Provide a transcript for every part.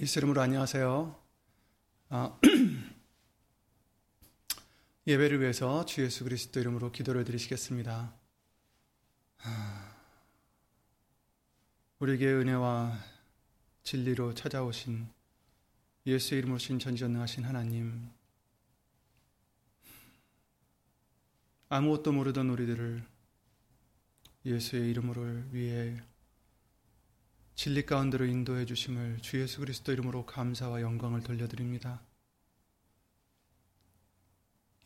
예수 이름으로 안녕하세요. 아, 예배를 위해서 주 예수 그리스도 이름으로 기도를 드리시겠습니다. 우리에게 은혜와 진리로 찾아오신 예수 이름으로 신 전지전능하신 하나님 아무것도 모르던 우리들을 예수의 이름으로 위해 진리 가운데로 인도해 주심을 주 예수 그리스도 이름으로 감사와 영광을 돌려드립니다.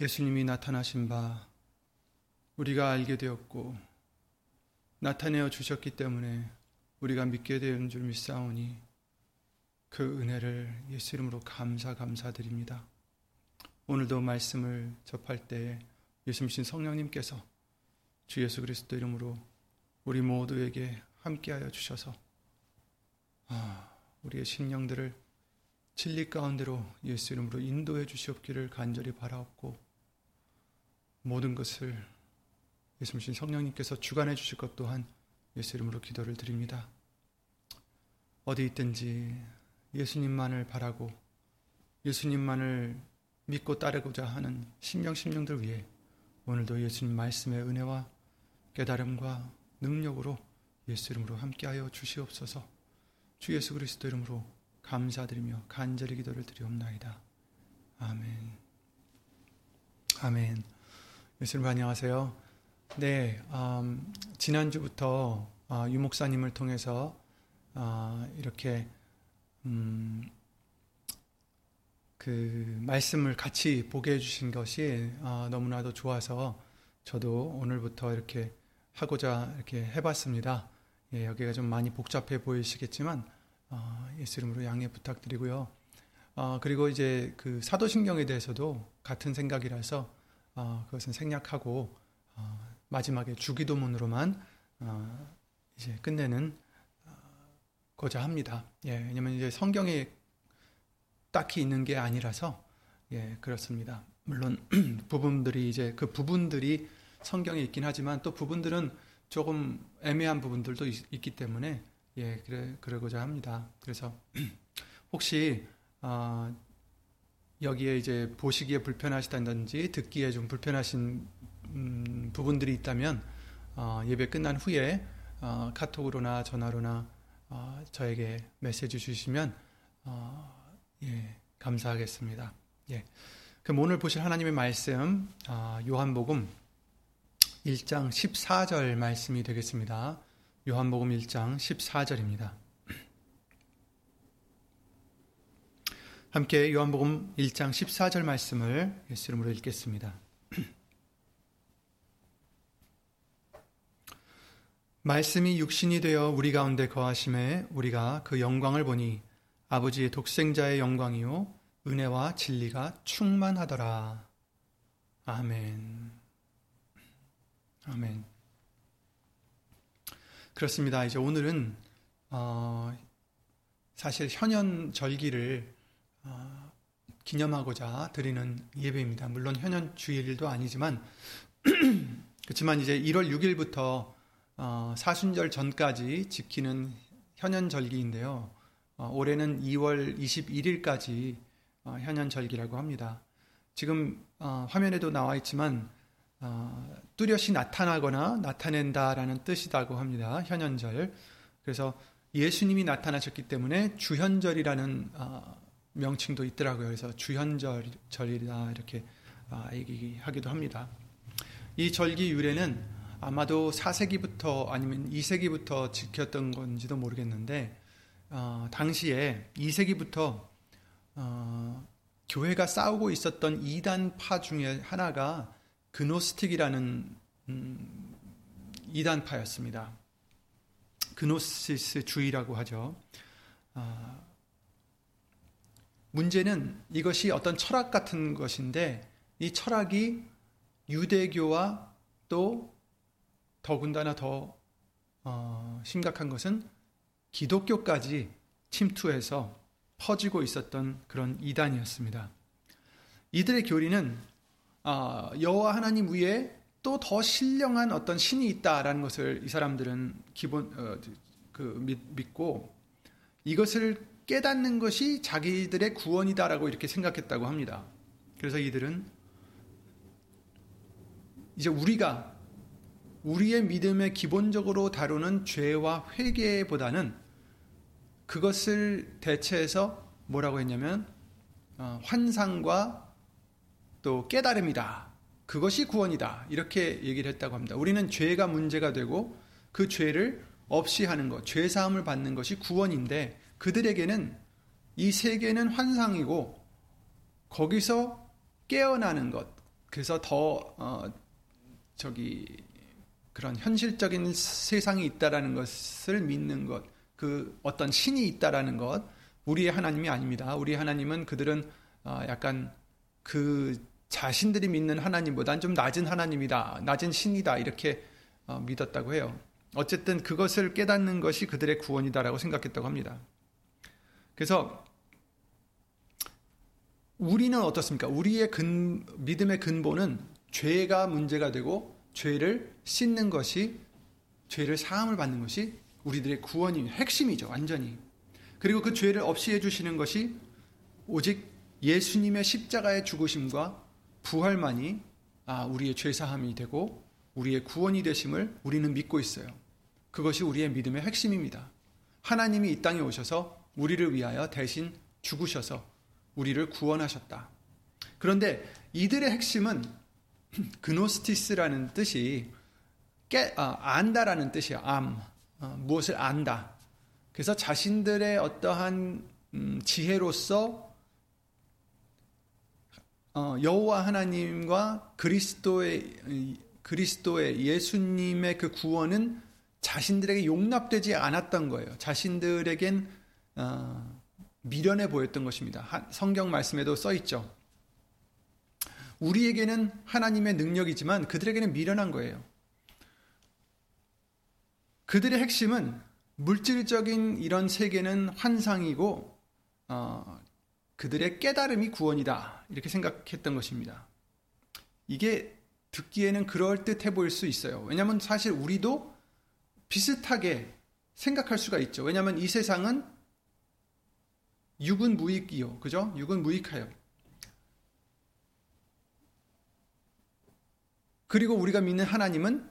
예수님이 나타나신 바 우리가 알게 되었고 나타내어 주셨기 때문에 우리가 믿게 되는 줄 믿사오니 그 은혜를 예수 이름으로 감사 감사드립니다. 오늘도 말씀을 접할 때에 예수님 성령님께서 주 예수 그리스도 이름으로 우리 모두에게 함께하여 주셔서 아, 우리의 심령들을 진리 가운데로 예수 이름으로 인도해 주시옵기를 간절히 바라옵고 모든 것을 예수님 성령님께서 주관해 주실 것 또한 예수 이름으로 기도를 드립니다. 어디 있든지 예수님만을 바라고 예수님만을 믿고 따르고자 하는 심령 심령들 위해 오늘도 예수님 말씀의 은혜와 깨달음과 능력으로 예수 이름으로 함께하여 주시옵소서. 주 예수 그리스도 이름으로 감사드리며 간절히 기도를 드리옵나이다. 아멘. 아멘. 예수님 안녕하세요. 네, 음, 지난주부터 어, 유 목사님을 통해서 어, 이렇게 음, 그 말씀을 같이 보게 해주신 것이 어, 너무나도 좋아서 저도 오늘부터 이렇게 하고자 이렇게 해봤습니다. 예, 여기가 좀 많이 복잡해 보이시겠지만 어, 예수 이름으로 양해 부탁드리고요. 어, 그리고 이제 그 사도신경에 대해서도 같은 생각이라서 어, 그것은 생략하고 어, 마지막에 주기도문으로만 어, 이제 끝내는 어, 고자 합니다. 예, 왜냐면 이제 성경에 딱히 있는 게 아니라서 예, 그렇습니다. 물론 부분들이 이제 그 부분들이 성경에 있긴 하지만 또 부분들은 조금 애매한 부분들도 있, 기 때문에 예 그래 그러고자 합니다. 그래서 혹시 어, 여기에 이제 보시기에 불편하시다든지 듣기에 좀 불편하신 음, 부분들이 있다면 어, 예배 끝난 후에 어, 카톡으로나 전화로나 어, 저에게 메시지 주시면 어, 예 감사하겠습니다. 예. 그럼 오늘 보실 하나님의 말씀 어, 요한복음 1장 14절 말씀이 되겠습니다. 요한복음 1장 14절입니다. 함께 요한복음 1장 14절 말씀을 예수 이름으로 읽겠습니다. 말씀이 육신이 되어 우리 가운데 거하심에 우리가 그 영광을 보니 아버지의 독생자의 영광이요 은혜와 진리가 충만하더라. 아멘. 아멘. 그렇습니다. 이제 오늘은 어, 사실 현현 절기를 어, 기념하고자 드리는 예배입니다. 물론 현현 주일도 아니지만 그렇지만 이제 1월 6일부터 어, 사순절 전까지 지키는 현현 절기인데요. 어, 올해는 2월 21일까지 어, 현현 절기라고 합니다. 지금 어, 화면에도 나와 있지만 어, 뚜렷이 나타나거나 나타낸다라는 뜻이라고 합니다. 현현절. 그래서 예수님이 나타나셨기 때문에 주현절이라는 어, 명칭도 있더라고요. 그래서 주현절절이다 이렇게 어, 얘기하기도 합니다. 이 절기 유래는 아마도 4세기부터 아니면 2세기부터 지켰던 건지도 모르겠는데 어, 당시에 2세기부터 어, 교회가 싸우고 있었던 이단파 중에 하나가 그노스틱이라는 음, 이단파였습니다. 그노시스 주의라고 하죠. 아, 문제는 이것이 어떤 철학 같은 것인데 이 철학이 유대교와 또 더군다나 더 어, 심각한 것은 기독교까지 침투해서 퍼지고 있었던 그런 이단이었습니다. 이들의 교리는 어, 여호와 하나님 위에 또 더 신령한 어떤 신이 있다라는 것을 이 사람들은 기본 어, 그 믿, 고 이것을 깨닫는 것이 자기들의 구원이다라고 이렇게 생각했다고 합니다. 그래서 이들은 이제 우리가 우리의 믿음에 기본적으로 다루는 죄와 회개보다는 그것을 대체해서 뭐라고 했냐면 어, 환상과 또 깨달음이다. 그것이 구원이다. 이렇게 얘기를 했다고 합니다. 우리는 죄가 문제가 되고 그 죄를 없이 하는 것, 죄 사함을 받는 것이 구원인데 그들에게는 이 세계는 환상이고 거기서 깨어나는 것, 그래서 더 어, 저기 그런 현실적인 세상이 있다라는 것을 믿는 것, 그 어떤 신이 있다라는 것, 우리의 하나님이 아닙니다. 우리 하나님은 그들은 어, 약간 그 자신들이 믿는 하나님보다는 좀 낮은 하나님이다, 낮은 신이다 이렇게 어, 믿었다고 해요. 어쨌든 그것을 깨닫는 것이 그들의 구원이다라고 생각했다고 합니다. 그래서 우리는 어떻습니까? 우리의 근, 믿음의 근본은 죄가 문제가 되고 죄를 씻는 것이 죄를 사함을 받는 것이 우리들의 구원이 핵심이죠. 완전히. 그리고 그 죄를 없이 해주시는 것이 오직 예수님의 십자가의 죽으심과 부활만이 아, 우리의 죄사함이 되고 우리의 구원이 되심을 우리는 믿고 있어요. 그것이 우리의 믿음의 핵심입니다. 하나님이 이 땅에 오셔서 우리를 위하여 대신 죽으셔서 우리를 구원하셨다. 그런데 이들의 핵심은 그노스티스라는 뜻이 깨, 아, 안다라는 뜻이야. 암. 어, 무엇을 안다. 그래서 자신들의 어떠한 음, 지혜로서 어, 여호와 하나님과 그리스도의 그리스도의 예수님의 그 구원은 자신들에게 용납되지 않았던 거예요. 자신들에겐 어, 미련해 보였던 것입니다. 성경 말씀에도 써 있죠. 우리에게는 하나님의 능력이지만 그들에게는 미련한 거예요. 그들의 핵심은 물질적인 이런 세계는 환상이고 어, 그들의 깨달음이 구원이다 이렇게 생각했던 것입니다. 이게 듣기에는 그럴 듯해 보일 수 있어요. 왜냐하면 사실 우리도 비슷하게 생각할 수가 있죠. 왜냐하면 이 세상은 육은 무익이요, 그죠? 육은 무익하여. 그리고 우리가 믿는 하나님은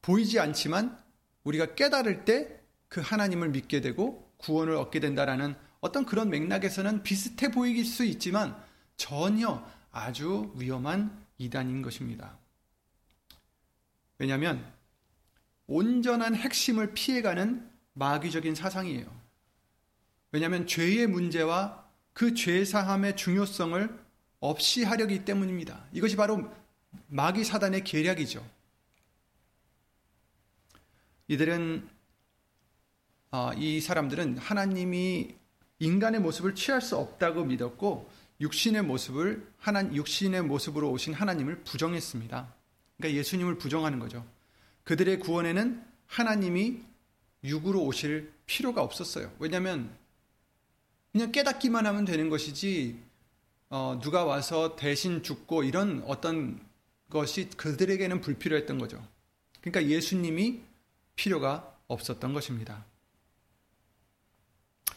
보이지 않지만 우리가 깨달을 때 그 하나님을 믿게 되고 구원을 얻게 된다라는 어떤 그런 맥락에서는 비슷해 보이길 수 있지만 전혀 아주 위험한 이단인 것입니다. 왜냐하면 온전한 핵심을 피해가는 마귀적인 사상이에요. 왜냐하면 죄의 문제와 그 죄사함의 중요성을 없이 하려기 때문입니다. 이것이 바로 마귀 사단의 계략이죠. 이들은 어, 이 사람들은 하나님이 인간의 모습을 취할 수 없다고 믿었고 육신의 모습을 하나 육신의 모습으로 오신 하나님을 부정했습니다. 그러니까 예수님을 부정하는 거죠. 그들의 구원에는 하나님이 육으로 오실 필요가 없었어요. 왜냐하면 그냥 깨닫기만 하면 되는 것이지 어, 누가 와서 대신 죽고 이런 어떤 것이 그들에게는 불필요했던 거죠. 그러니까 예수님이 필요가 없었던 것입니다.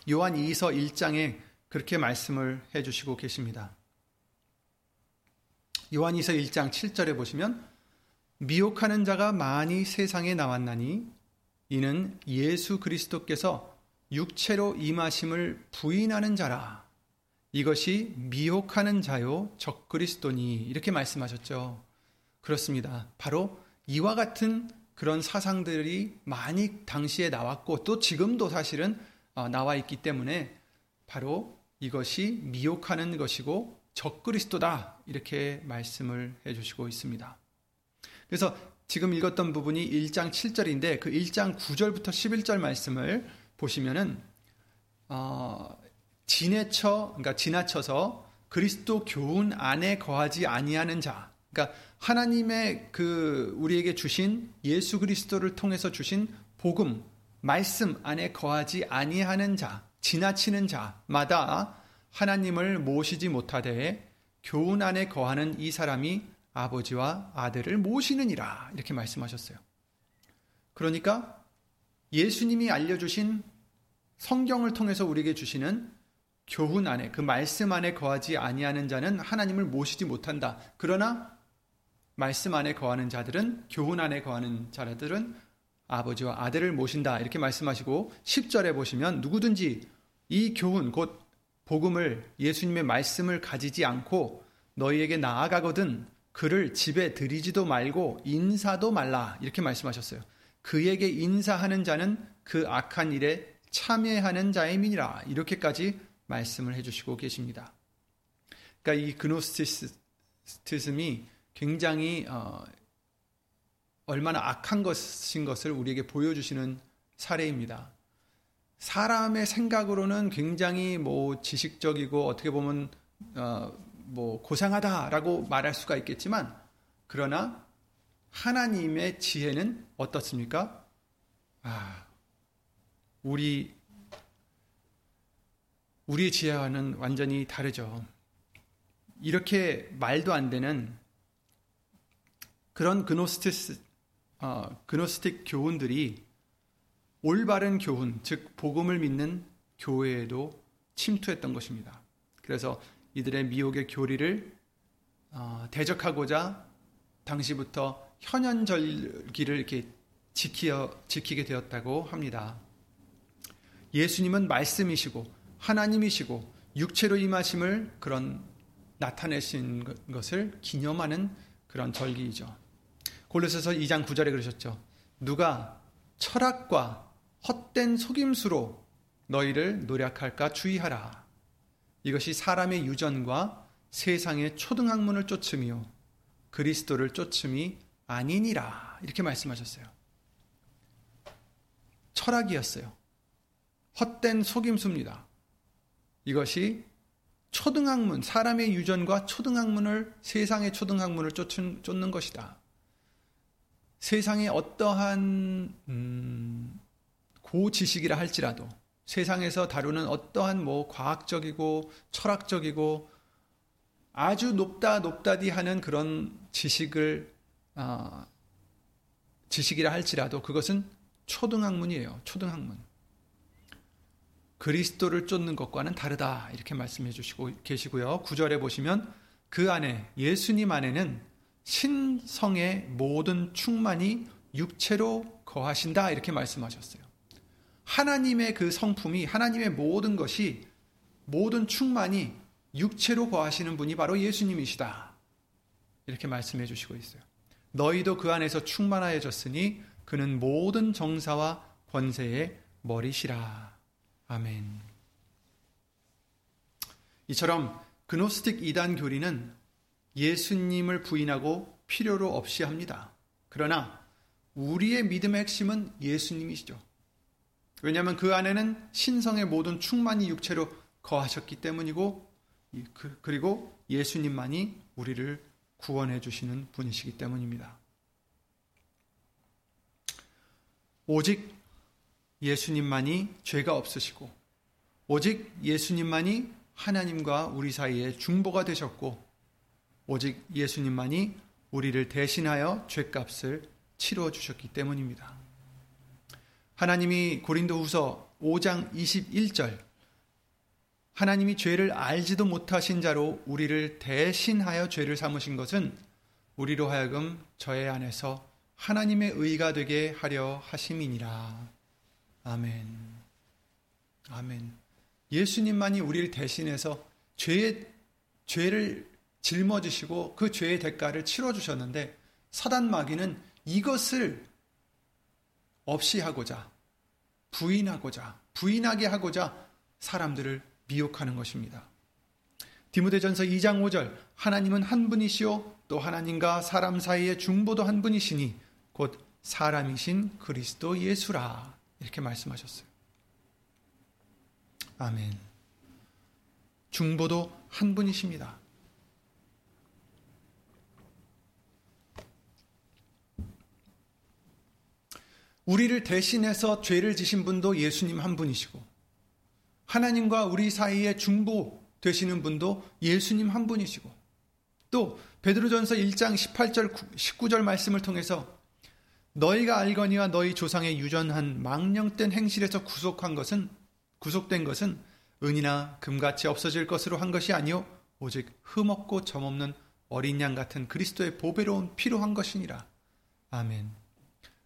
요한 2서 1장에 그렇게 말씀을 해 주시고 계십니다. 요한 2서 1장 7절에 보시면 미혹하는 자가 많이 세상에 나왔나니 이는 예수 그리스도께서 육체로 임하심을 부인하는 자라. 이것이 미혹하는 자요 적그리스도니 이렇게 말씀하셨죠. 그렇습니다. 바로 이와 같은 그런 사상들이 많이 당시에 나왔고 또 지금도 사실은 어, 나와 있기 때문에 바로 이것이 미혹하는 것이고 적그리스도다 이렇게 말씀을 해주시고 있습니다. 그래서 지금 읽었던 부분이 1장 7절인데 그 1장 9절부터 11절 말씀을 보시면은 어, 지내쳐 그러니까 지나쳐서 그리스도 교훈 안에 거하지 아니하는 자 그러니까 하나님의 그 우리에게 주신 예수 그리스도를 통해서 주신 복음 말씀 안에 거하지 아니하는 자 지나치는 자마다 하나님을 모시지 못하되 교훈 안에 거하는 이 사람이 아버지와 아들을 모시느니라 이렇게 말씀하셨어요. 그러니까 예수님이 알려주신 성경을 통해서 우리에게 주시는 교훈 안에 그 말씀 안에 거하지 아니하는 자는 하나님을 모시지 못한다. 그러나 말씀 안에 거하는 자들은 교훈 안에 거하는 자들은 아버지와 아들을 모신다. 이렇게 말씀하시고 10절에 보시면 누구든지 이 교훈 곧 복음을 예수님의 말씀을 가지지 않고 너희에게 나아가거든 그를 집에 들이지도 말고 인사도 말라. 이렇게 말씀하셨어요. 그에게 인사하는 자는 그 악한 일에 참여하는 자임이니라. 이렇게까지 말씀을 해주시고 계십니다. 그러니까 이 그노스티즘이 굉장히 어, 얼마나 악한 것인 것을 우리에게 보여주시는 사례입니다. 사람의 생각으로는 굉장히 뭐 지식적이고 어떻게 보면 어, 뭐 고상하다라고 말할 수가 있겠지만 그러나 하나님의 지혜는 어떻습니까? 아, 우리 우리 지혜와는 완전히 다르죠. 이렇게 말도 안 되는 그런 그노스티스, 어, 그노스틱 교훈들이 올바른 교훈, 즉 복음을 믿는 교회에도 침투했던 것입니다. 그래서 이들의 미혹의 교리를 어, 대적하고자 당시부터 현연절기를 이렇게 지키어, 지키게 되었다고 합니다. 예수님은 말씀이시고 하나님이시고 육체로 임하심을 그런 나타내신 것을 기념하는 그런 절기이죠. 골로새서 2장 9절에 그러셨죠. 누가 철학과 헛된 속임수로 너희를 노력할까 주의하라. 이것이 사람의 유전과 세상의 초등학문을 쫓으며 그리스도를 쫓음이 아니니라. 이렇게 말씀하셨어요. 철학이었어요. 헛된 속임수입니다. 이것이 초등학문, 사람의 유전과 초등학문을, 세상의 초등학문을 쫓는 것이다. 세상에 어떠한, 음, 고지식이라 할지라도, 세상에서 다루는 어떠한 뭐 과학적이고 철학적이고 아주 높다 높다디 하는 그런 지식을, 어, 지식이라 할지라도 그것은 초등학문이에요. 초등학문. 그리스도를 쫓는 것과는 다르다. 이렇게 말씀해 주시고 계시고요. 구절에 보시면 그 안에 예수님 안에는 신성의 모든 충만이 육체로 거하신다. 이렇게 말씀하셨어요. 하나님의 그 성품이 하나님의 모든 것이 모든 충만이 육체로 거하시는 분이 바로 예수님이시다. 이렇게 말씀해 주시고 있어요. 너희도 그 안에서 충만하여졌으니 그는 모든 정사와 권세의 머리시라. 아멘. 이처럼 그노스틱 이단 교리는 예수님을 부인하고 필요로 없이 합니다. 그러나 우리의 믿음의 핵심은 예수님이시죠. 왜냐하면 그 안에는 신성의 모든 충만이 육체로 거하셨기 때문이고 그, 그리고 예수님만이 우리를 구원해 주시는 분이시기 때문입니다. 오직 예수님만이 죄가 없으시고 오직 예수님만이 하나님과 우리 사이에 중보가 되셨고 오직 예수님만이 우리를 대신하여 죄값을 치루어 주셨기 때문입니다. 하나님이 고린도후서 5장 21절 하나님이 죄를 알지도 못하신 자로 우리를 대신하여 죄를 삼으신 것은 우리로 하여금 저의 안에서 하나님의 의가 되게 하려 하심이니라. 아멘. 아멘. 예수님만이 우리를 대신해서 죄의, 죄를 짊어지시고 그 죄의 대가를 치러주셨는데 사단 마귀는 이것을 없이 하고자, 부인하고자, 부인하게 하고자 사람들을 미혹하는 것입니다. 디모데전서 2장 5절 하나님은 한 분이시요 또 하나님과 사람 사이의 중보도 한 분이시니 곧 사람이신 그리스도 예수라. 이렇게 말씀하셨어요. 아멘. 중보도 한 분이십니다. 우리를 대신해서 죄를 지신 분도 예수님 한 분이시고, 하나님과 우리 사이에 중보 되시는 분도 예수님 한 분이시고, 또 베드로전서 1장 18절 19절 말씀을 통해서 너희가 알거니와 너희 조상의 유전한 망령된 행실에서 구속한 것은 구속된 것은 은이나 금같이 없어질 것으로 한 것이 아니요 오직 흠없고 점없는 어린 양 같은 그리스도의 보배로운 피로 한 것이니라. 아멘.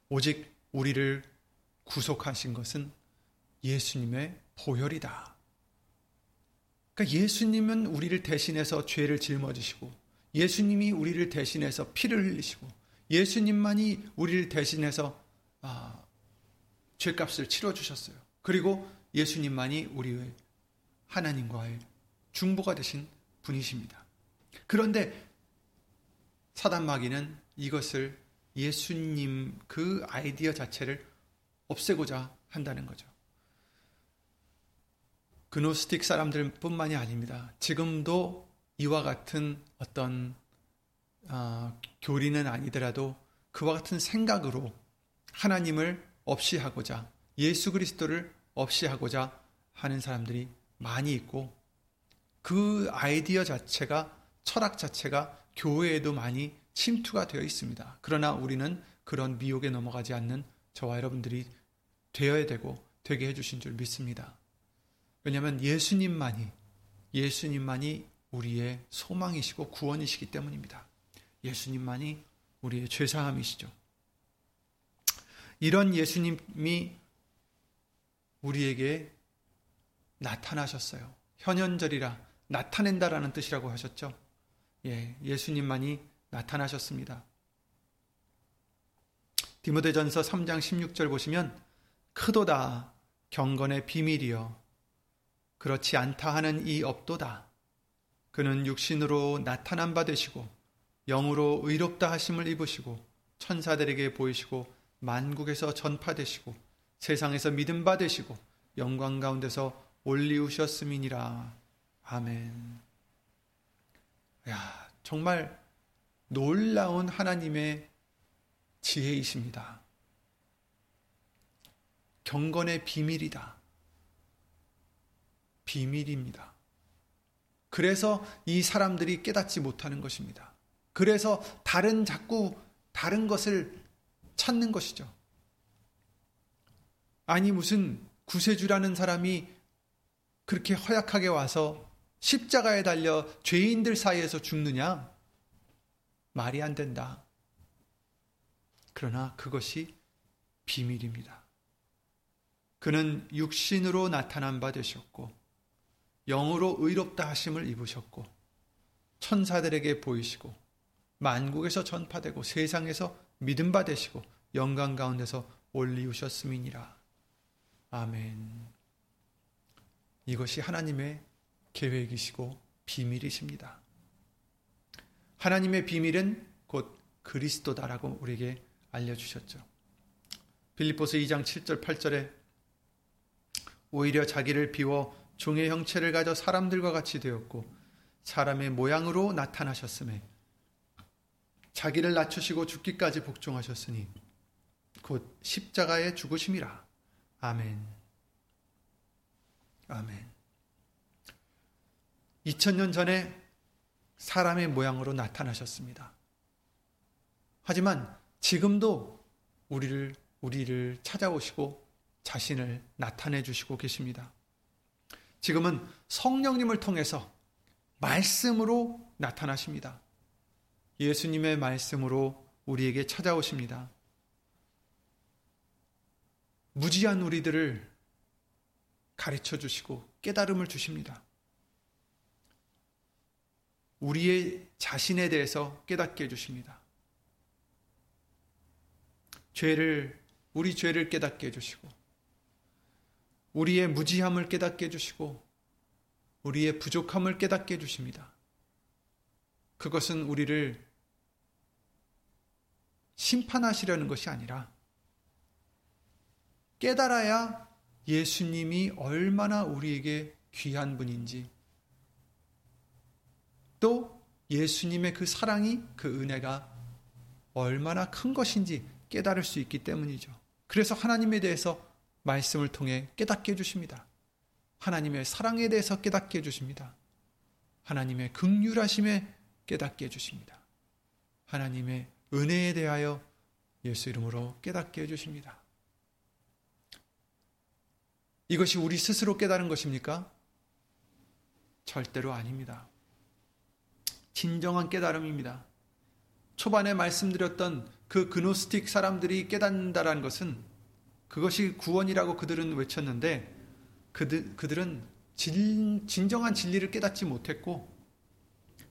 오직 우리를 구속하신 것은 예수님의 보혈이다. 그러니까 예수님은 우리를 대신해서 죄를 짊어지시고 예수님이 우리를 대신해서 피를 흘리시고 예수님만이 우리를 대신해서 아, 죄값을 치러 주셨어요. 그리고 예수님만이 우리의 하나님과의 중보가 되신 분이십니다. 그런데 사단 마귀는 이것을 예수님 그 아이디어 자체를 없애고자 한다는 거죠. 그노스틱 사람들뿐만이 아닙니다. 지금도 이와 같은 어떤 어, 교리는 아니더라도 그와 같은 생각으로 하나님을 없이 하고자 예수 그리스도를 없이 하고자 하는 사람들이 많이 있고 그 아이디어 자체가 철학 자체가 교회에도 많이 침투가 되어 있습니다. 그러나 우리는 그런 미혹에 넘어가지 않는 저와 여러분들이 되어야 되고 되게 해주신 줄 믿습니다. 왜냐하면 예수님만이 예수님만이 우리의 소망이시고 구원이시기 때문입니다. 예수님만이 우리의 죄사함이시죠. 이런 예수님이 우리에게 나타나셨어요. 현현절이라 나타낸다라는 뜻이라고 하셨죠. 예, 예수님만이 나타나셨습니다. 디모데전서 3장 16절 보시면 크도다 경건의 비밀이여 그렇지 않다 하는 이 업도다. 그는 육신으로 나타난 바 되시고 영으로 의롭다 하심을 입으시고 천사들에게 보이시고 만국에서 전파되시고 세상에서 믿음 받으시고 영광 가운데서 올리우셨음이니라. 아멘. 야, 정말 놀라운 하나님의 지혜이십니다. 경건의 비밀이다. 비밀입니다. 그래서 이 사람들이 깨닫지 못하는 것입니다. 그래서 다른 자꾸 다른 것을 찾는 것이죠. 아니 무슨 구세주라는 사람이 그렇게 허약하게 와서 십자가에 달려 죄인들 사이에서 죽느냐? 말이 안 된다. 그러나 그것이 비밀입니다. 그는 육신으로 나타난 바 되셨고, 영으로 의롭다 하심을 입으셨고, 천사들에게 보이시고, 만국에서 전파되고 세상에서 믿음 받으시고 영광 가운데서 올리우셨음이니라. 아멘. 이것이 하나님의 계획이시고 비밀이십니다. 하나님의 비밀은 곧 그리스도다라고 우리에게 알려주셨죠. 빌립보서 2장 7절 8절에 오히려 자기를 비워 종의 형체를 가져 사람들과 같이 되었고 사람의 모양으로 나타나셨음에 자기를 낮추시고 죽기까지 복종하셨으니 곧 십자가의 죽으심이라. 아멘. 아멘. 2000년 전에 사람의 모양으로 나타나셨습니다. 하지만 지금도 우리를 우리를 찾아오시고 자신을 나타내 주시고 계십니다. 지금은 성령님을 통해서 말씀으로 나타나십니다. 예수님의 말씀으로 우리에게 찾아오십니다. 무지한 우리들을 가르쳐 주시고 깨달음을 주십니다. 우리의 자신에 대해서 깨닫게 해주십니다. 죄를, 우리 죄를 깨닫게 해주시고, 우리의 무지함을 깨닫게 해주시고, 우리의 부족함을 깨닫게 해주십니다. 그것은 우리를 심판하시려는 것이 아니라 깨달아야 예수님이 얼마나 우리에게 귀한 분인지 또 예수님의 그 사랑이 그 은혜가 얼마나 큰 것인지 깨달을 수 있기 때문이죠. 그래서 하나님에 대해서 말씀을 통해 깨닫게 해주십니다. 하나님의 사랑에 대해서 깨닫게 해주십니다. 하나님의 극률하심에 깨닫게 해주십니다. 하나님의 은혜에 대하여 예수 이름으로 깨닫게 해주십니다. 이것이 우리 스스로 깨달은 것입니까? 절대로 아닙니다. 진정한 깨달음입니다. 초반에 말씀드렸던 그 그노스틱 사람들이 깨닫는다라는 것은 그것이 구원이라고 그들은 외쳤는데 그들, 그들은 진, 진정한 진리를 깨닫지 못했고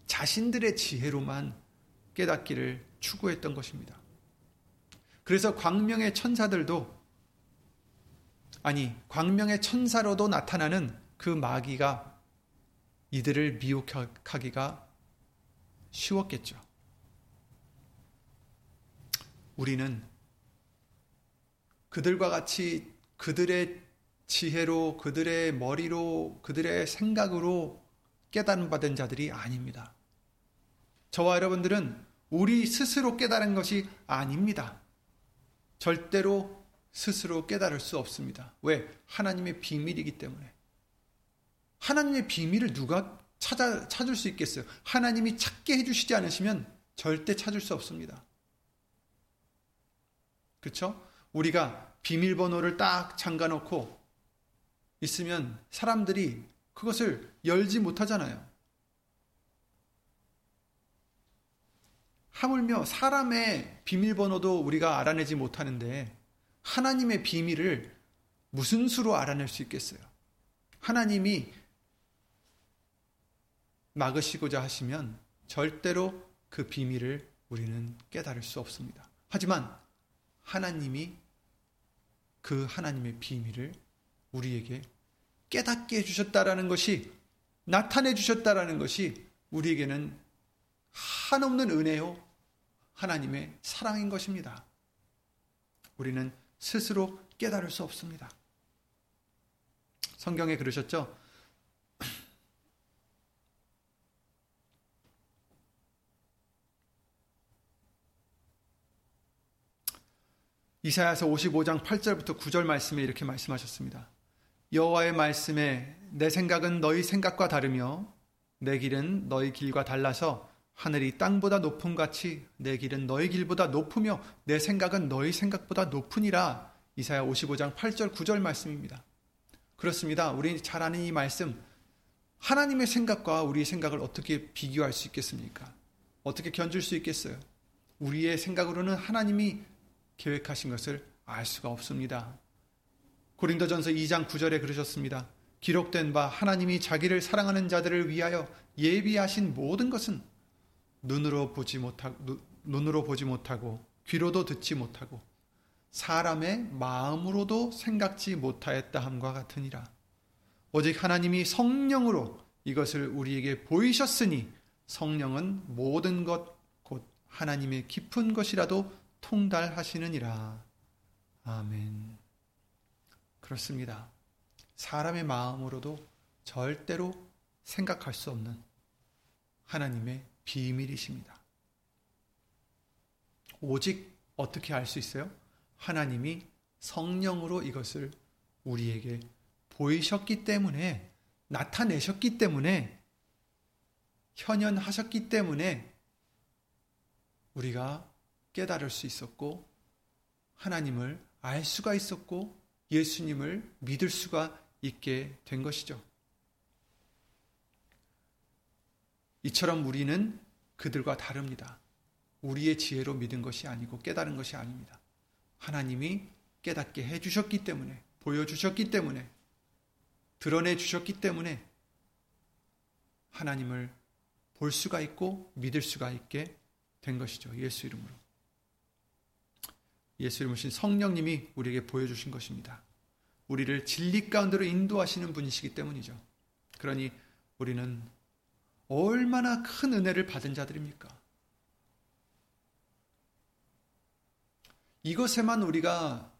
자신들의 지혜로만 깨닫기를 추구했던 것입니다. 그래서 광명의 천사들도 아니 광명의 천사로도 나타나는 그 마귀가 이들을 미혹하기가 쉬웠겠죠. 우리는 그들과 같이 그들의 지혜로, 그들의 머리로, 그들의 생각으로 깨달음 받은 자들이 아닙니다. 저와 여러분들은 우리 스스로 깨달은 것이 아닙니다. 절대로 스스로 깨달을 수 없습니다. 왜? 하나님의 비밀이기 때문에. 하나님의 비밀을 누가 찾아, 찾을 수 있겠어요? 하나님이 찾게 해주시지 않으시면 절대 찾을 수 없습니다. 그렇죠? 우리가 비밀번호를 딱 잠가놓고 있으면 사람들이 그것을 열지 못하잖아요. 하물며 사람의 비밀번호도 우리가 알아내지 못하는데 하나님의 비밀을 무슨 수로 알아낼 수 있겠어요? 하나님이 막으시고자 하시면 절대로 그 비밀을 우리는 깨달을 수 없습니다. 하지만 하나님이 그 하나님의 비밀을 우리에게 깨닫게 해주셨다라는 것이 나타내 주셨다라는 것이 우리에게는 한없는 은혜요 하나님의 사랑인 것입니다. 우리는 스스로 깨달을 수 없습니다. 성경에 그러셨죠? 이사야서 55장 8절부터 9절 말씀에 이렇게 말씀하셨습니다. 여호와의 말씀에 내 생각은 너희 생각과 다르며 내 길은 너희 길과 달라서 하늘이 땅보다 높음 같이 내 길은 너희 길보다 높으며 내 생각은 너희 생각보다 높으니라. 이사야 55장 8절 9절 말씀입니다. 그렇습니다. 우리 잘 아는 이 말씀 하나님의 생각과 우리의 생각을 어떻게 비교할 수 있겠습니까? 어떻게 견줄 수 있겠어요? 우리의 생각으로는 하나님이 계획하신 것을 알 수가 없습니다. 고린도전서 2장 9절에 그러셨습니다. 기록된 바 하나님이 자기를 사랑하는 자들을 위하여 예비하신 모든 것은 눈으로 보지 못하고 눈으로 보지 못하고 귀로도 듣지 못하고 사람의 마음으로도 생각지 못하였다 함과 같으니라. 오직 하나님이 성령으로 이것을 우리에게 보이셨으니 성령은 모든 것 곧 하나님의 깊은 것이라도 통달하시느니라. 아멘. 그렇습니다. 사람의 마음으로도 절대로 생각할 수 없는 하나님의 비밀이십니다. 오직 어떻게 알 수 있어요? 하나님이 성령으로 이것을 우리에게 보이셨기 때문에, 나타내셨기 때문에, 현현하셨기 때문에 우리가 깨달을 수 있었고 하나님을 알 수가 있었고 예수님을 믿을 수가 있게 된 것이죠. 이처럼 우리는 그들과 다릅니다. 우리의 지혜로 믿은 것이 아니고 깨달은 것이 아닙니다. 하나님이 깨닫게 해주셨기 때문에, 보여주셨기 때문에, 드러내 주셨기 때문에 하나님을 볼 수가 있고 믿을 수가 있게 된 것이죠. 예수 이름으로. 예수 이름으신 성령님이 우리에게 보여주신 것입니다. 우리를 진리 가운데로 인도하시는 분이시기 때문이죠. 그러니 우리는 얼마나 큰 은혜를 받은 자들입니까? 이것에만 우리가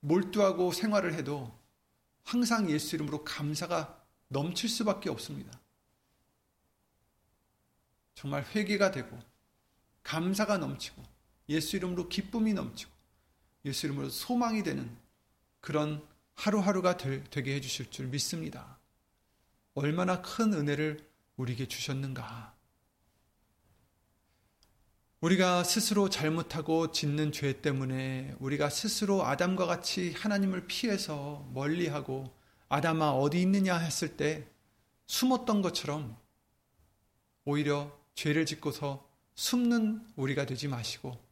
몰두하고 생활을 해도 항상 예수 이름으로 감사가 넘칠 수밖에 없습니다. 정말 회개가 되고 감사가 넘치고 예수 이름으로 기쁨이 넘치고 예수 이름으로 소망이 되는 그런 하루하루가 되, 게 해주실 줄 믿습니다. 얼마나 큰 은혜를 우리에게 주셨는가. 우리가 스스로 잘못하고 짓는 죄 때문에 우리가 스스로 아담과 같이 하나님을 피해서 멀리하고 아담아 어디 있느냐 했을 때 숨었던 것처럼 오히려 죄를 짓고서 숨는 우리가 되지 마시고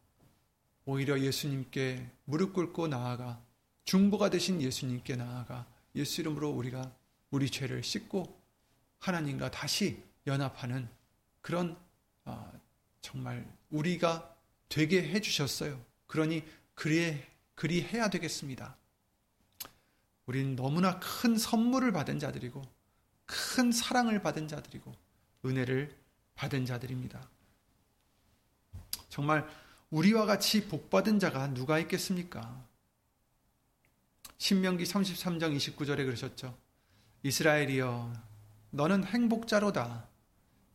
오히려 예수님께 무릎 꿇고 나아가 중보가 되신 예수님께 나아가 예수 이름으로 우리가 우리 죄를 씻고 하나님과 다시 연합하는 그런 어, 정말 우리가 되게 해주셨어요. 그러니 그리, 그리 해야 되겠습니다. 우리는 너무나 큰 선물을 받은 자들이고, 큰 사랑을 받은 자들이고, 은혜를 받은 자들입니다. 정말 우리와 같이 복받은 자가 누가 있겠습니까? 신명기 33장 29절에 그러셨죠. 이스라엘이여 너는 행복자로다.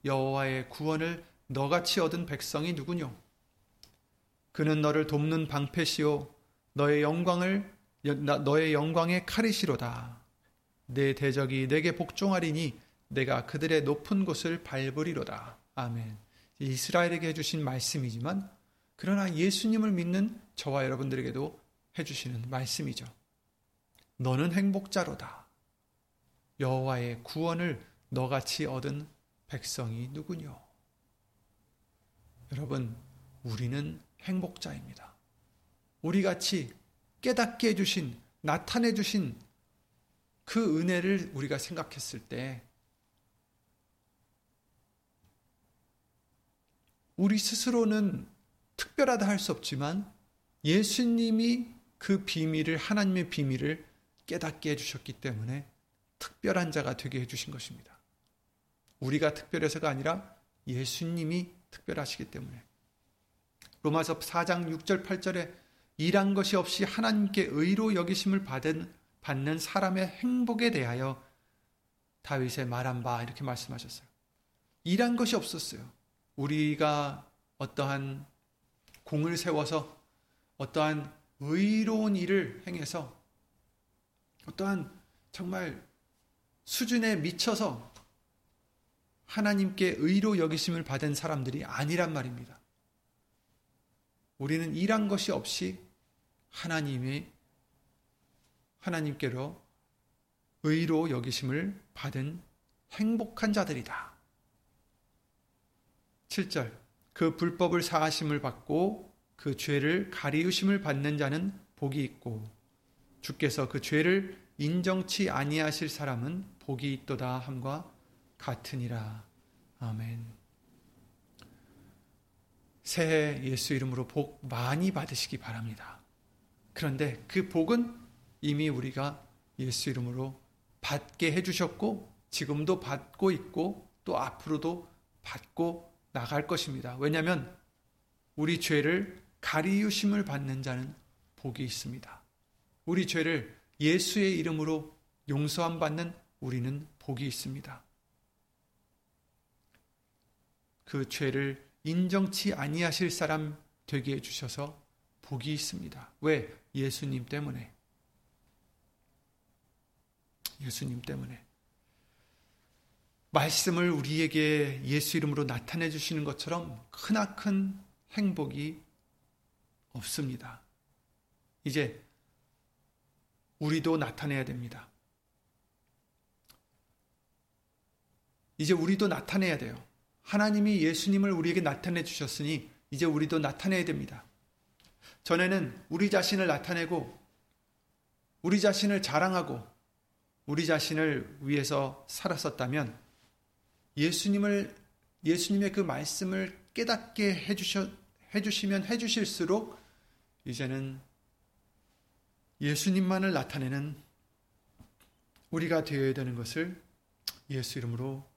여호와의 구원을 너같이 얻은 백성이 누구뇨? 그는 너를 돕는 방패시오 너의 영광을 너의 영광의 칼이시로다. 내 대적이 내게 복종하리니 내가 그들의 높은 곳을 밟으리로다. 아멘. 이스라엘에게 해주신 말씀이지만 그러나 예수님을 믿는 저와 여러분들에게도 해주시는 말씀이죠. 너는 행복자로다. 여호와의 구원을 너같이 얻은 백성이 누구뇨? 여러분, 우리는 행복자입니다. 우리 같이 깨닫게 해주신, 나타내 주신 그 은혜를 우리가 생각했을 때, 우리 스스로는 특별하다 할 수 없지만 예수님이 그 비밀을, 하나님의 비밀을 깨닫게 해주셨기 때문에 특별한 자가 되게 해주신 것입니다. 우리가 특별해서가 아니라 예수님이 특별하시기 때문에. 로마서 4장 6절 8절에 일한 것이 없이 하나님께 의로 여기심을 받은, 받는 사람의 행복에 대하여 다윗의 말한 바 이렇게 말씀하셨어요. 일한 것이 없었어요. 우리가 어떠한 공을 세워서 어떠한 의로운 일을 행해서 어떠한 정말 수준에 미쳐서 하나님께 의로 여기심을 받은 사람들이 아니란 말입니다. 우리는 일한 것이 없이 하나님의 하나님께로 의로 여기심을 받은 행복한 자들이다. 7절 그 불법을 사하심을 받고 그 죄를 가리우심을 받는 자는 복이 있고 주께서 그 죄를 인정치 아니하실 사람은 복이 있도다 함과 같으니라. 아멘. 새해 예수 이름으로 복 많이 받으시기 바랍니다. 그런데 그 복은 이미 우리가 예수 이름으로 받게 해주셨고, 지금도 받고 있고, 또 앞으로도 받고 나갈 것입니다. 왜냐하면 우리 죄를 가리우심을 받는 자는 복이 있습니다. 우리 죄를 예수의 이름으로 용서함 받는 우리는 복이 있습니다. 그 죄를 인정치 아니하실 사람 되게 해 주셔서 복이 있습니다. 왜? 예수님 때문에. 예수님 때문에. 말씀을 우리에게 예수 이름으로 나타내 주시는 것처럼 크나큰 행복이 없습니다. 이제 우리도 나타내야 됩니다. 이제 우리도 나타내야 돼요. 하나님이 예수님을 우리에게 나타내 주셨으니 이제 우리도 나타내야 됩니다. 전에는 우리 자신을 나타내고 우리 자신을 자랑하고 우리 자신을 위해서 살았었다면 예수님을 예수님의 그 말씀을 깨닫게 해주셔, 해주시면 해주실수록 이제는 예수님만을 나타내는 우리가 되어야 되는 것을 예수 이름으로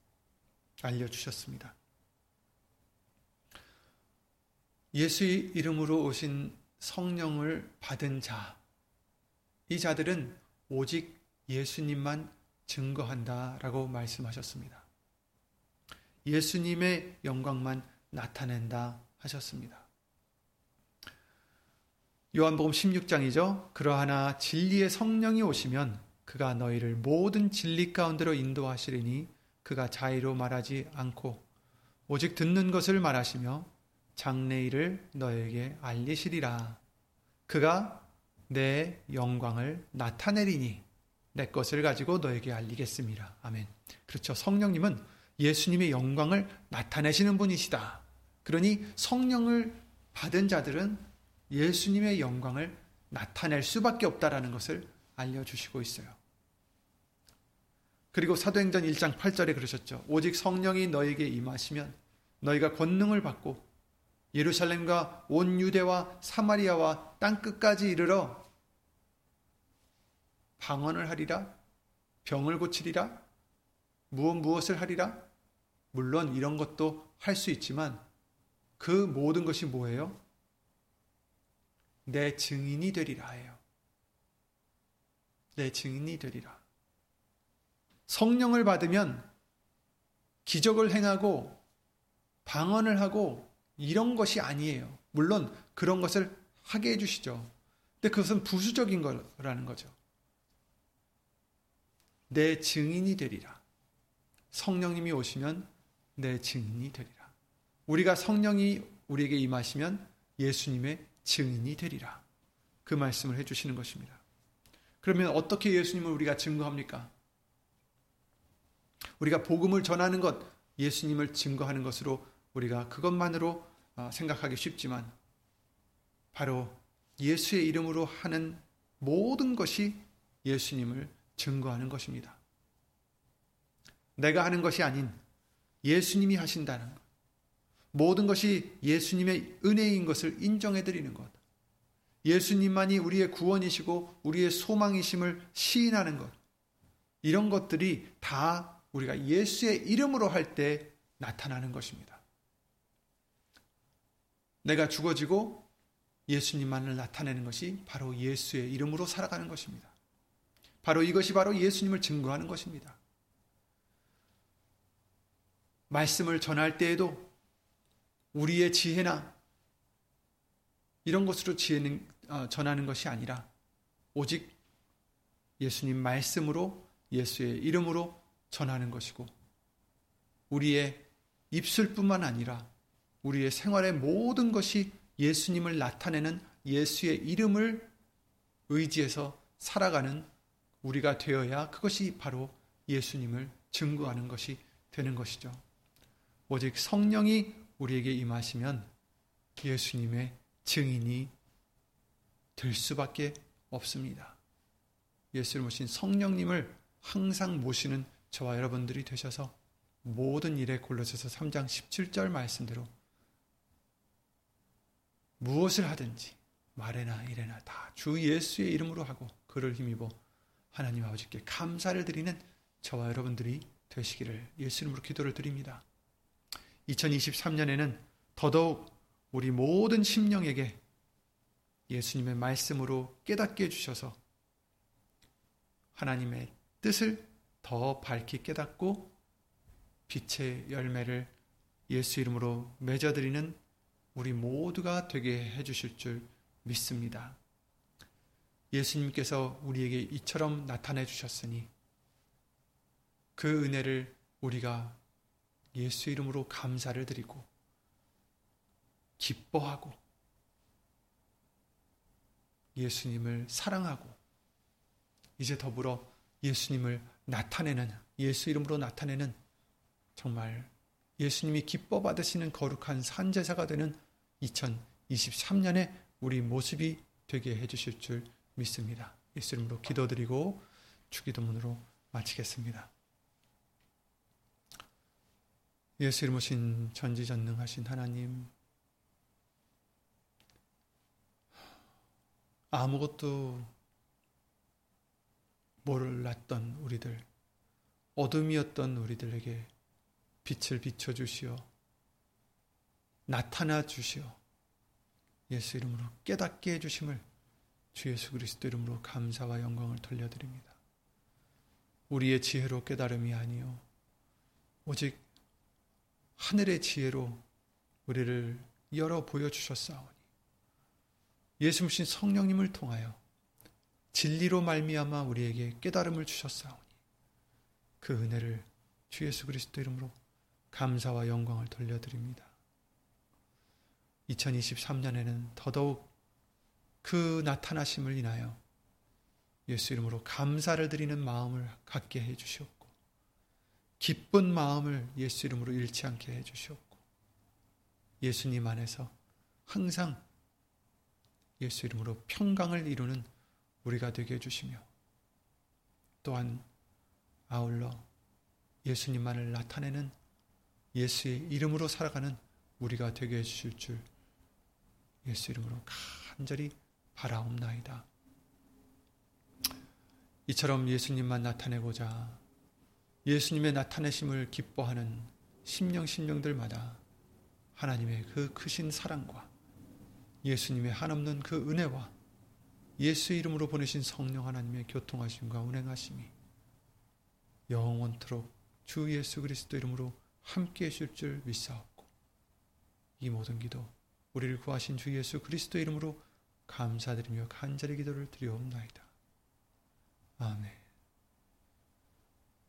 알려주셨습니다. 예수 이름으로 오신 성령을 받은 자, 이 자들은 오직 예수님만 증거한다 라고 말씀하셨습니다. 예수님의 영광만 나타낸다 하셨습니다. 요한복음 16장이죠. 그러하나 진리의 성령이 오시면 그가 너희를 모든 진리 가운데로 인도하시리니 그가 자의로 말하지 않고 오직 듣는 것을 말하시며 장래일을 너에게 알리시리라. 그가 내 영광을 나타내리니 내 것을 가지고 너에게 알리겠습니다. 아멘. 그렇죠. 성령님은 예수님의 영광을 나타내시는 분이시다. 그러니 성령을 받은 자들은 예수님의 영광을 나타낼 수밖에 없다라는 것을 알려주시고 있어요. 그리고 사도행전 1장 8절에 그러셨죠. 오직 성령이 너에게 임하시면 너희가 권능을 받고 예루살렘과 온 유대와 사마리아와 땅 끝까지 이르러 방언을 하리라 병을 고치리라 무엇 무엇을 하리라 물론 이런 것도 할 수 있지만 그 모든 것이 뭐예요? 내 증인이 되리라 해요. 내 증인이 되리라. 성령을 받으면 기적을 행하고 방언을 하고 이런 것이 아니에요. 물론 그런 것을 하게 해주시죠. 근데 그것은 부수적인 거라는 거죠. 내 증인이 되리라. 성령님이 오시면 내 증인이 되리라. 우리가 성령이 우리에게 임하시면 예수님의 증인이 되리라. 그 말씀을 해주시는 것입니다. 그러면 어떻게 예수님을 우리가 증거합니까? 우리가 복음을 전하는 것, 예수님을 증거하는 것으로 우리가 그것만으로 어, 생각하기 쉽지만 바로 예수의 이름으로 하는 모든 것이 예수님을 증거하는 것입니다. 내가 하는 것이 아닌 예수님이 하신다는 것. 모든 것이 예수님의 은혜인 것을 인정해 드리는 것. 예수님만이 우리의 구원이시고 우리의 소망이심을 시인하는 것. 이런 것들이 다 우리가 예수의 이름으로 할 때 나타나는 것입니다. 내가 죽어지고 예수님만을 나타내는 것이 바로 예수의 이름으로 살아가는 것입니다. 바로 이것이 바로 예수님을 증거하는 것입니다. 말씀을 전할 때에도 우리의 지혜나 이런 것으로 지혜는 어, 전하는 것이 아니라 오직 예수님 말씀으로 예수의 이름으로 전하는 것이고 우리의 입술뿐만 아니라 우리의 생활의 모든 것이 예수님을 나타내는 예수의 이름을 의지해서 살아가는 우리가 되어야 그것이 바로 예수님을 증거하는 것이 되는 것이죠. 오직 성령이 우리에게 임하시면 예수님의 증인이 될 수밖에 없습니다. 예수를 모신 성령님을 항상 모시는 저와 여러분들이 되셔서 모든 일에 골로새서 3장 17절 말씀대로 무엇을 하든지 말에나 일에나 다 주 예수의 이름으로 하고 그를 힘입어 하나님 아버지께 감사를 드리는 저와 여러분들이 되시기를 예수 이름으로 기도를 드립니다. 2023년에는 더더욱 우리 모든 심령에게 예수님의 말씀으로 깨닫게 해주셔서 하나님의 뜻을 더 밝히 깨닫고 빛의 열매를 예수 이름으로 맺어드리는 우리 모두가 되게 해주실 줄 믿습니다. 예수님께서 우리에게 이처럼 나타내 주셨으니 그 은혜를 우리가 예수 이름으로 감사를 드리고 기뻐하고 예수님을 사랑하고 이제 더불어 예수님을 나타내는 예수 이름으로 나타내는 정말 예수님이 기뻐 받으시는 거룩한 산제사가 되는 2023년에 우리 모습이 되게 해주실 줄 믿습니다. 예수 이름으로 기도드리고 주기도문으로 마치겠습니다. 예수 이름 오신 전지전능하신 하나님 아무것도 몰랐던 우리들 어둠이었던 우리들에게 빛을 비춰 주시어 나타나 주시어 예수 이름으로 깨닫게 해 주심을 주 예수 그리스도 이름으로 감사와 영광을 돌려드립니다. 우리의 지혜로 깨달음이 아니요 오직 하늘의 지혜로 우리를 열어 보여주셨사오니 예수님 성령님을 통하여 진리로 말미암아 우리에게 깨달음을 주셨사오니 그 은혜를 주 예수 그리스도 이름으로 감사와 영광을 돌려드립니다. 2023년에는 더더욱 그 나타나심을 인하여 예수 이름으로 감사를 드리는 마음을 갖게 해 주시옵고 기쁜 마음을 예수 이름으로 잃지 않게 해 주시옵고 예수님 안에서 항상 예수 이름으로 평강을 이루는 우리가 되게 해 주시며 또한 아울러 예수님만을 나타내는 예수의 이름으로 살아가는 우리가 되게 해 주실 줄 예수 이름으로 간절히 바라옵나이다. 이처럼 예수님만 나타내고자 예수님의 나타내심을 기뻐하는 심령 심령들마다 하나님의 그 크신 사랑과 예수님의 한없는 그 은혜와 예수 이름으로 보내신 성령 하나님의 교통하심과 운행하심이 영원토록 주 예수 그리스도 이름으로 함께 해줄 줄 믿사옵고 이 모든 기도 우리를 구하신 주 예수 그리스도 이름으로 감사드리며 간절히 기도를 드리옵나이다. 아멘.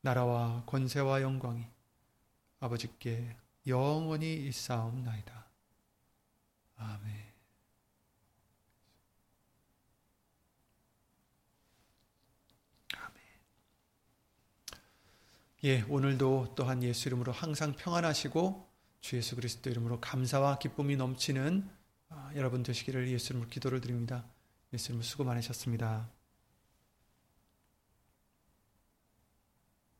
나라와 권세와 영광이 아버지께 영원히 있사옵나이다. 아멘. 예, 오늘도 또한 예수 이름으로 항상 평안하시고 주 예수 그리스도 이름으로 감사와 기쁨이 넘치는 아, 여러분 되시기를 예수 이름으로 기도를 드립니다. 예수 이름으로 수고 많으셨습니다.